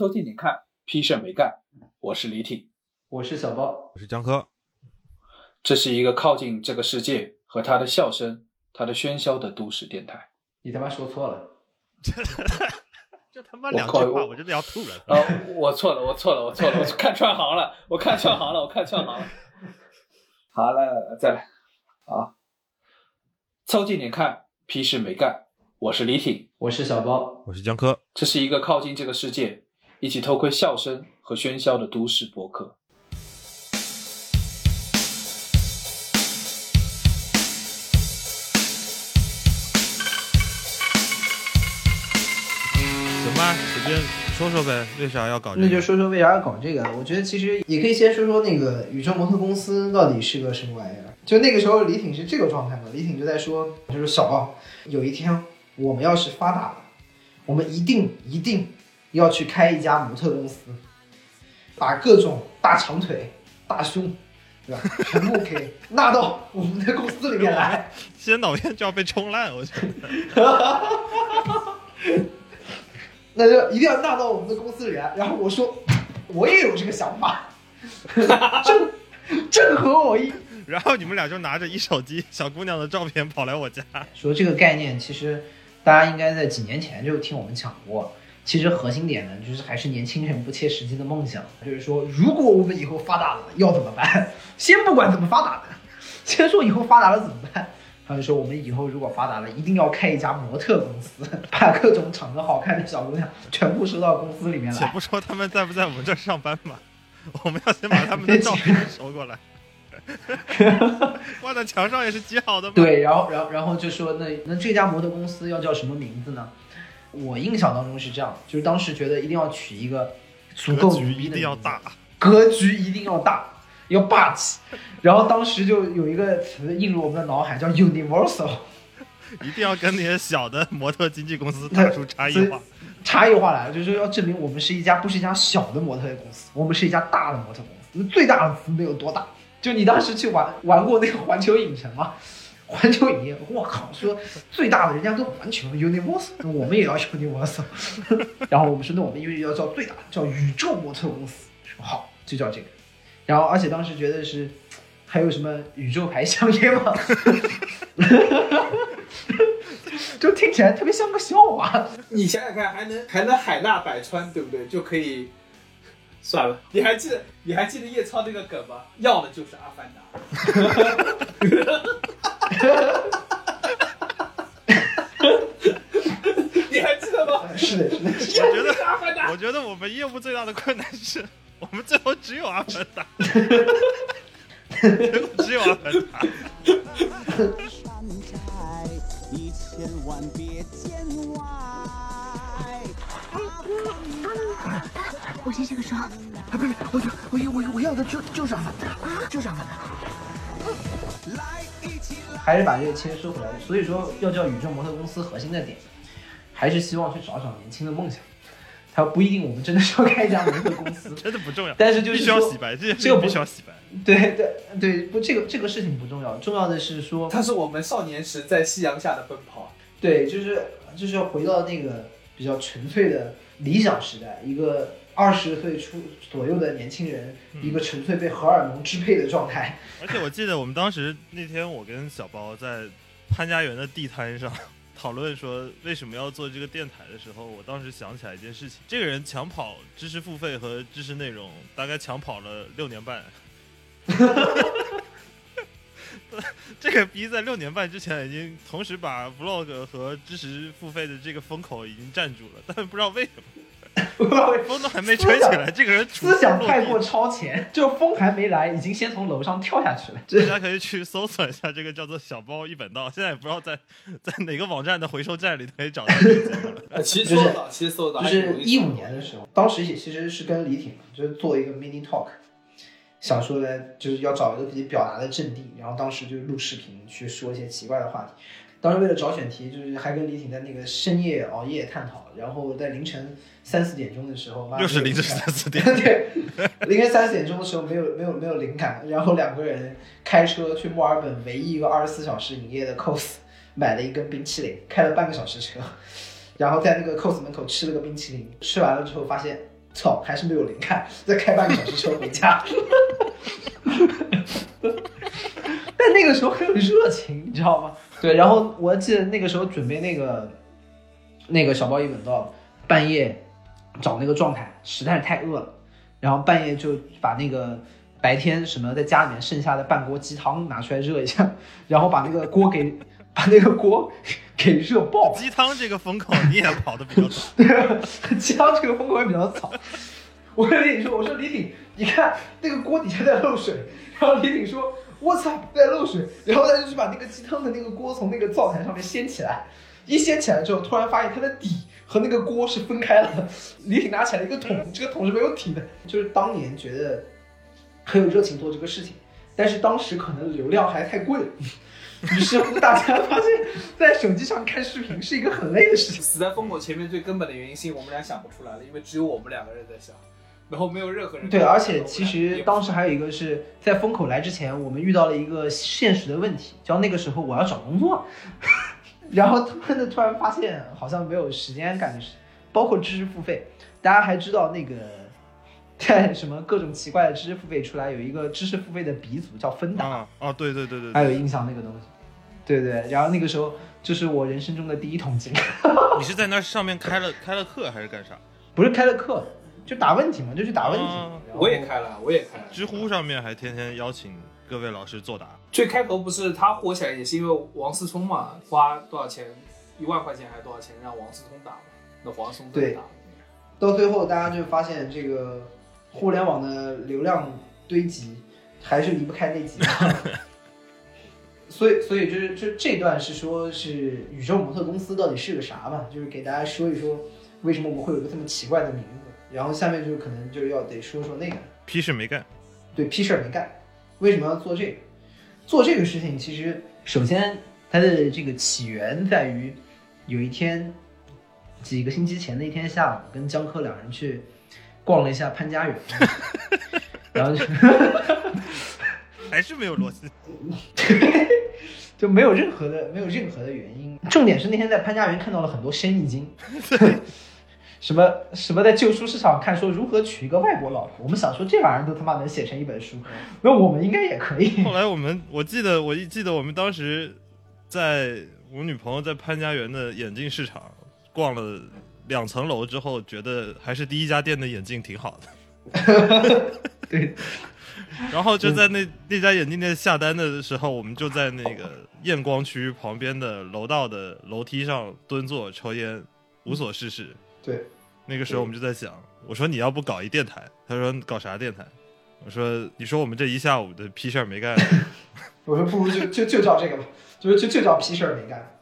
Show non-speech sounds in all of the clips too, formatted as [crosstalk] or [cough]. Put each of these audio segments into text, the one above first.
周进你看，批胜没干。我是李挺，我是小包，我是江科。这是一个靠近这个世界和他的笑声、他的喧嚣的都市电台。你他妈说错了，这他妈两句话，我真的要吐了。啊，我错了，我错了，我错了，我看串行了，我看串行了，我看串行了。好，来来来，再来。啊，凑近点看，屁事没干。我是李挺，我是小包，我是江科。这是一个靠近这个世界，一起偷窥笑声和喧嚣的都市博客。行吧，随便说说呗，为啥要搞这个？那就说说为啥要搞这个。我觉得其实也可以先说说那个宇宙模特公司到底是个什么玩意儿。就那个时候，李挺是这个状态嘛？李挺就在说，就是小奥，有一天我们要是发达了，我们一定一定要去开一家模特公司，把各种大长腿、大胸，对吧？全部给纳到我们的公司里面来。先导片就要被冲烂，我觉得。[laughs] 那就一定要纳到我们的公司里来。然后我说，我也有这个想法，[laughs] 正正合我意。然后你们俩就拿着一手机小姑娘的照片跑来我家，说这个概念其实大家应该在几年前就听我们讲过。其实核心点呢，就是还是年轻人不切实际的梦想。就是说，如果我们以后发达了，要怎么办？先不管怎么发达的，先说以后发达了怎么办。他就说，我们以后如果发达了，一定要开一家模特公司，把各种长得好看的小姑娘全部收到公司里面来。且不说他们在不在我们这上班嘛，[laughs] 我们要先把他们的照片收过来。[laughs] 挂在墙上也是极好的嘛。对，然后，然后，然后就说，那那这家模特公司要叫什么名字呢？我印象当中是这样，就是当时觉得一定要取一个足够牛逼的，一定要大，格局一定要大，要霸气。然后当时就有一个词映入我们的脑海，叫 Universal，[laughs] 一定要跟那些小的模特经纪公司打出差异化。差异化来了，就是要证明我们是一家不是一家小的模特公司，我们是一家大的模特公司。最大的词能有多大？就你当时去玩玩过那个环球影城吗？环球影业，我靠，说最大的人家都环球 Universal，那我们也要 Universal。[laughs] 然后我们说，那我们因为要叫最大，叫宇宙模特公司，说好就叫这个。然后而且当时觉得是还有什么宇宙牌香烟吗？[laughs] 就听起来特别像个笑话。你想想看，还能还能海纳百川，对不对？就可以。算了，你还记得你还记得叶超那个梗吗？要的就是阿凡达。[laughs] 你还记得吗？是的，是的。我觉得阿凡达，我觉得我们业务最大的困难是 [laughs] 我们最后只有阿凡达，[laughs] 结果只有阿凡达。我先下个霜。啊，不是，我我我我要的就就是阿凡达，就是阿凡达。还是把这个签收回来。所以说，要叫宇宙模特公司，核心的点还是希望去找找年轻的梦想。它不一定我们真的是要开一家模特公司，[laughs] 真的不重要。但是就是需要洗白，这这个不需要洗白。对对对，不，这个这个事情不重要，重要的是说，它是我们少年时在夕阳下的奔跑。对，就是就是要回到那个比较纯粹的理想时代，一个。二十岁出左右的年轻人，一个纯粹被荷尔蒙支配的状态。而且我记得我们当时那天，我跟小包在潘家园的地摊上讨论说为什么要做这个电台的时候，我当时想起来一件事情：这个人抢跑知识付费和知识内容，大概抢跑了六年半。[laughs] 这个逼在六年半之前已经同时把 vlog 和知识付费的这个风口已经占住了，但不知道为什么。[laughs] 风都还没吹起来，这个人思想太过超前，就风还没来，已经先从楼上跳下去了。大家可以去搜索一下这个叫做“小包一本道”，现在也不知道在在哪个网站的回收站里可以找到这个节目。其实搜到，其实搜到，就是一五年的时候，当时也其实是跟李挺就是做一个 mini talk，想说的就是要找一个自己表达的阵地，然后当时就录视频去说一些奇怪的话题。当时为了找选题，就是还跟李挺在那个深夜熬夜探讨，然后在凌晨三四点钟的时候，又是凌晨三四点，[laughs] 对，凌晨三四点钟的时候没有没有没有灵感，然后两个人开车去墨尔本唯一一个二十四小时营业的 cos，[laughs] 买了一根冰淇淋，开了半个小时车，然后在那个 cos 门口吃了个冰淇淋，吃完了之后发现操，还是没有灵感，再开半个小时车回家。[laughs] 但那个时候很有热情，你知道吗？对，然后我记得那个时候准备那个那个小包一本道，半夜找那个状态，实在是太饿了，然后半夜就把那个白天什么在家里面剩下的半锅鸡汤拿出来热一下，然后把那个锅给把那个锅给热爆，鸡汤这个风口你也跑的比较早。[laughs] 对，鸡汤这个风口也比较早。我跟李挺说，我说李挺，你看那个锅底下在漏水，然后李挺说，我操，在漏水，然后他就去把那个鸡汤的那个锅从那个灶台上面掀起来，一掀起来之后，突然发现它的底和那个锅是分开了。李挺拿起来一个桶，这个桶是没有底的，就是当年觉得很有热情做这个事情，但是当时可能流量还太贵。于是乎，大家发现，在手机上看视频是一个很累的事情。死在风口前面最根本的原因，是我们俩想不出来了，因为只有我们两个人在想，然后没有任何人。对，而且其实当时还有一个是在风口来之前，我们遇到了一个现实的问题，叫那个时候我要找工作，[laughs] 然后突然的突然发现好像没有时间干的事，包括知识付费，大家还知道那个在什么各种奇怪的知识付费出来，有一个知识付费的鼻祖叫芬达，啊对对对对，还有印象那个东西，对对，然后那个时候就是我人生中的第一桶金，你是在那上面开了开了课还是干啥？不是开了课，就打问题嘛，就去打问题，啊我也开了，我也开了。知乎上面还天天邀请各位老师作答。最开头不是他火起来，也是因为王思聪嘛，花多少钱，一万块钱还是多少钱让王思聪打嘛？那王思聪对打，到最后，大家就发现这个互联网的流量堆积还是离不开那几个。[laughs] 所以，所以就是这这段是说，是宇宙模特公司到底是个啥嘛？就是给大家说一说，为什么我们会有一个这么奇怪的名字。然后下面就可能就要得说说那个，屁事没干，对，屁事儿没干，为什么要做这个？做这个事情，其实首先它的这个起源在于，有一天几个星期前的一天下午，跟江科两人去逛了一下潘家园，[laughs] 然后就 [laughs] 还是没有逻辑。[laughs] 就没有任何的没有任何的原因。重点是那天在潘家园看到了很多生意经，什么什么在旧书市场看说如何娶一个外国老婆，我们想说这玩意儿都他妈能写成一本书，那我们应该也可以。后来我们，我记得，我一记得我们当时在我女朋友在潘家园的眼镜市场逛了两层楼之后，觉得还是第一家店的眼镜挺好的。[laughs] [laughs] 对，然后就在那那家眼镜店下单的时候，我们就在那个验光区旁边的楼道的楼梯上蹲坐抽烟，无所事事。对，那个时候我们就在想，我说你要不搞一电台？他说搞啥电台？我说你说我们这一下午的屁事儿没干，[laughs] 我说不如就就就叫这个吧，就是就就叫批事儿没干。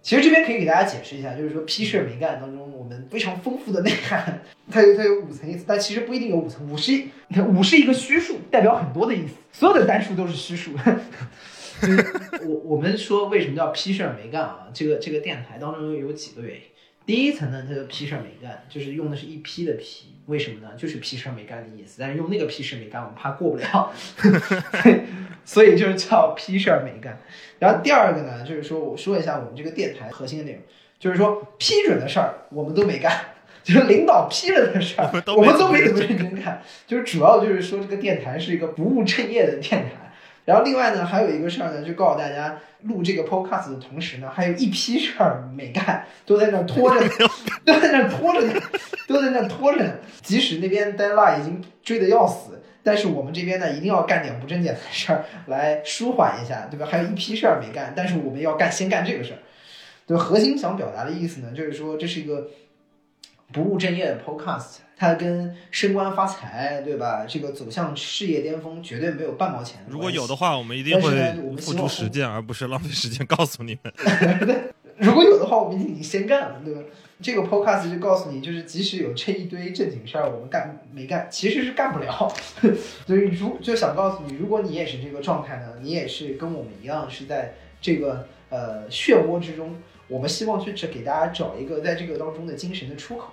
其实这边可以给大家解释一下，就是说批事儿没干当中，我们非常丰富的内涵，[laughs] 它有它有五层意思，但其实不一定有五层，五是一五是一个虚数，代表很多的意思，所有的单数都是虚数。[laughs] 就是我我们说为什么叫批事儿没干啊？这个这个电台当中有几个原因。第一层呢，它叫批事儿没干，就是用的是一批的批，为什么呢？就是批事儿没干的意思。但是用那个批事儿没干，我们怕过不了，[laughs] 所以就是叫批事儿没干。然后第二个呢，就是说我说一下我们这个电台核心的内容，就是说批准的事儿我们都没干，[laughs] 就是领导批了的事儿我们都没怎么认真干，就是主要就是说这个电台是一个不务正业的电台。然后另外呢，还有一个事儿呢，就告诉大家，录这个 podcast 的同时呢，还有一批事儿没干，都在那拖着，[laughs] [laughs] 都在那拖着呢，[laughs] 都在那拖着呢。即使那边 deadline 已经追得要死，但是我们这边呢，一定要干点不正经的事儿来舒缓一下，对吧？还有一批事儿没干，但是我们要干，先干这个事儿。对，核心想表达的意思呢，就是说这是一个不务正业的 podcast，它跟升官发财，对吧？这个走向事业巅峰绝对没有半毛钱如果有的话，我们一定是会付出实践，而不是浪费时间告诉你们。[laughs] 如果有的话，我们已经先干了，对吧？这个 podcast 就告诉你，就是即使有这一堆正经事儿，我们干没干，其实是干不了。[laughs] 所以如就想告诉你，如果你也是这个状态呢，你也是跟我们一样是在这个呃漩涡之中，我们希望去只给大家找一个在这个当中的精神的出口，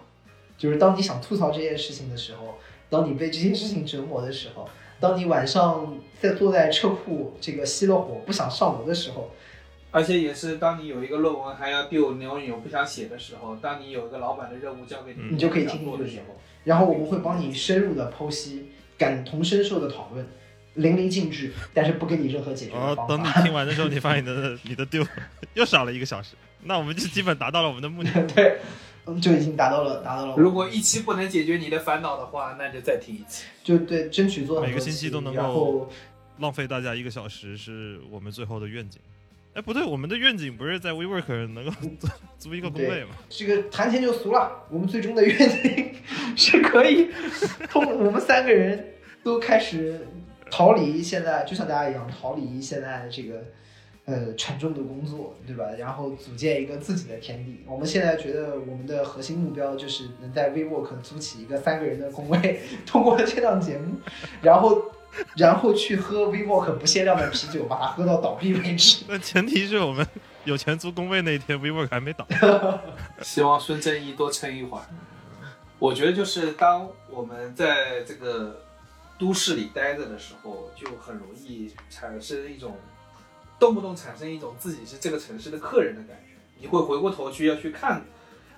就是当你想吐槽这件事情的时候，当你被这件事情折磨的时候，当你晚上在坐在车库这个熄了火不想上楼的时候。而且也是当你有一个论文还要丢，然后你又不想写的时候，当你有一个老板的任务交给你，嗯你就可以听听这个节目做的时候，然后我们会帮你深入的剖析，感同身受的讨论，淋漓尽致，但是不给你任何解决方等你法。听完的时候，你发现你的你的丢 [laughs] 又少了一个小时，那我们就基本达到了我们的目的。[laughs] 对，嗯，就已经达到了，达到了。如果一期不能解决你的烦恼的话，那就再听一期。就对，争取做每个星期期都能够然后浪费大家一个小时是我们最后的愿景。哎，不对，我们的愿景不是在 WeWork 能够 [laughs] 租租一个工位吗？这个谈钱就俗了。我们最终的愿景 [laughs] 是可以通，我们三个人都开始逃离现在，就像大家一样逃离现在这个呃沉重的工作，对吧？然后组建一个自己的天地。我们现在觉得我们的核心目标就是能在 WeWork 租起一个三个人的工位，[laughs] 通过这档节目，然后然后去喝 WeWork 不限量的啤酒，把它喝到倒闭为止。那前提是我们有钱租工位那一天，WeWork 还没倒。[laughs] 希望孙正义多撑一会儿。我觉得就是当我们在这个都市里待着的时候，就很容易产生一种动不动产生一种自己是这个城市的客人的感觉。你会回过头去要去看，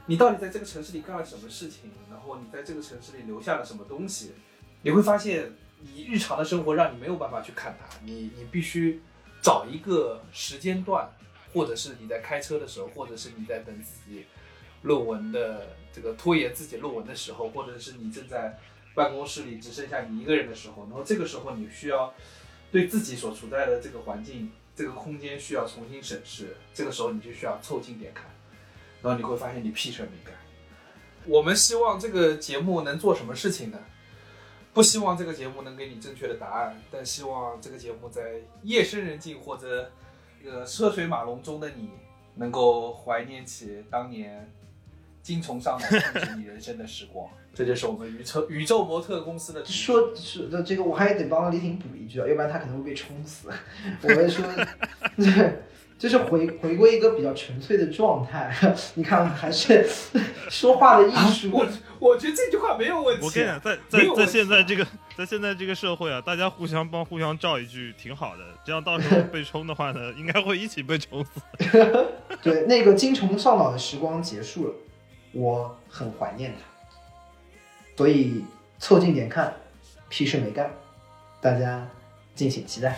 你到底在这个城市里干了什么事情，然后你在这个城市里留下了什么东西。你会发现，你日常的生活让你没有办法去看它，你你必须找一个时间段，或者是你在开车的时候，或者是你在等自己论文的这个拖延自己论文的时候，或者是你正在办公室里只剩下你一个人的时候，然后这个时候你需要对自己所处在的这个环境、这个空间需要重新审视，这个时候你就需要凑近点看，然后你会发现你屁事没干。我们希望这个节目能做什么事情呢？不希望这个节目能给你正确的答案，但希望这个节目在夜深人静或者这个车水马龙中的你，能够怀念起当年精虫上脑控制你人生的时光。[laughs] 这就是我们宇宙宇宙模特公司的说说是的，这个我还得帮李挺补一句啊，要不然他可能会被冲死。[laughs] 我们说，对，就是回回归一个比较纯粹的状态。你看，还是说话的艺术。我 [laughs] 我觉得这句话没有问题。我跟你讲，在在在现在这个在现在这个社会啊，大家互相帮互相照一句挺好的，这样到时候被冲的话呢，应该会一起被冲死。对，那个精虫上脑的时光结束了，我很怀念他。所以凑近点看，屁事没干，大家敬请期待。